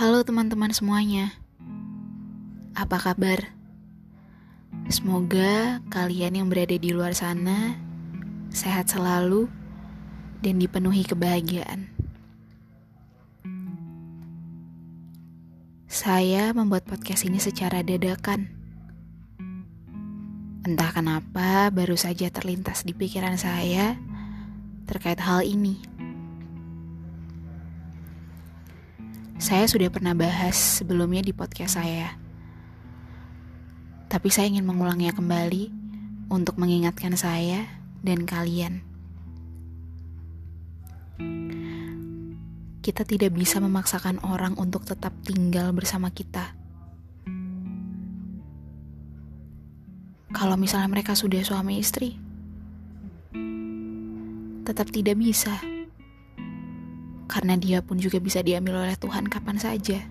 Halo teman-teman semuanya, apa kabar? Semoga kalian yang berada di luar sana sehat selalu dan dipenuhi kebahagiaan. Saya membuat podcast ini secara dadakan. Entah kenapa baru saja terlintas di pikiran saya terkait hal ini. Saya sudah pernah bahas sebelumnya di podcast saya. Tapi saya ingin mengulangnya kembali untuk mengingatkan saya dan kalian. Kita tidak bisa memaksakan orang untuk tetap tinggal bersama kita. Kalau misalnya mereka sudah suami istri, tetap tidak bisa karena dia pun juga bisa diambil oleh Tuhan kapan saja.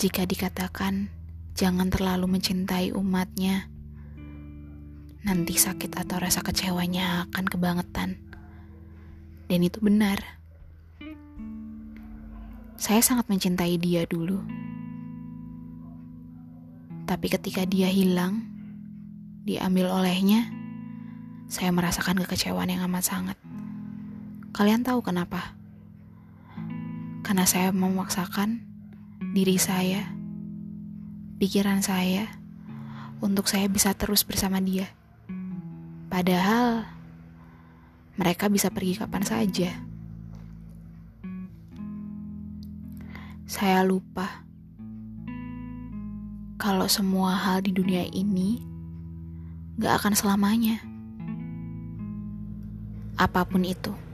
Jika dikatakan jangan terlalu mencintai umatnya, nanti sakit atau rasa kecewanya akan kebangetan. Dan itu benar. Saya sangat mencintai dia dulu. Tapi ketika dia hilang, diambil olehnya, saya merasakan kekecewaan yang amat sangat. Kalian tahu kenapa? Karena saya memaksakan diri saya, pikiran saya, untuk saya bisa terus bersama dia. Padahal mereka bisa pergi kapan saja. Saya lupa kalau semua hal di dunia ini gak akan selamanya. Apa pun itu.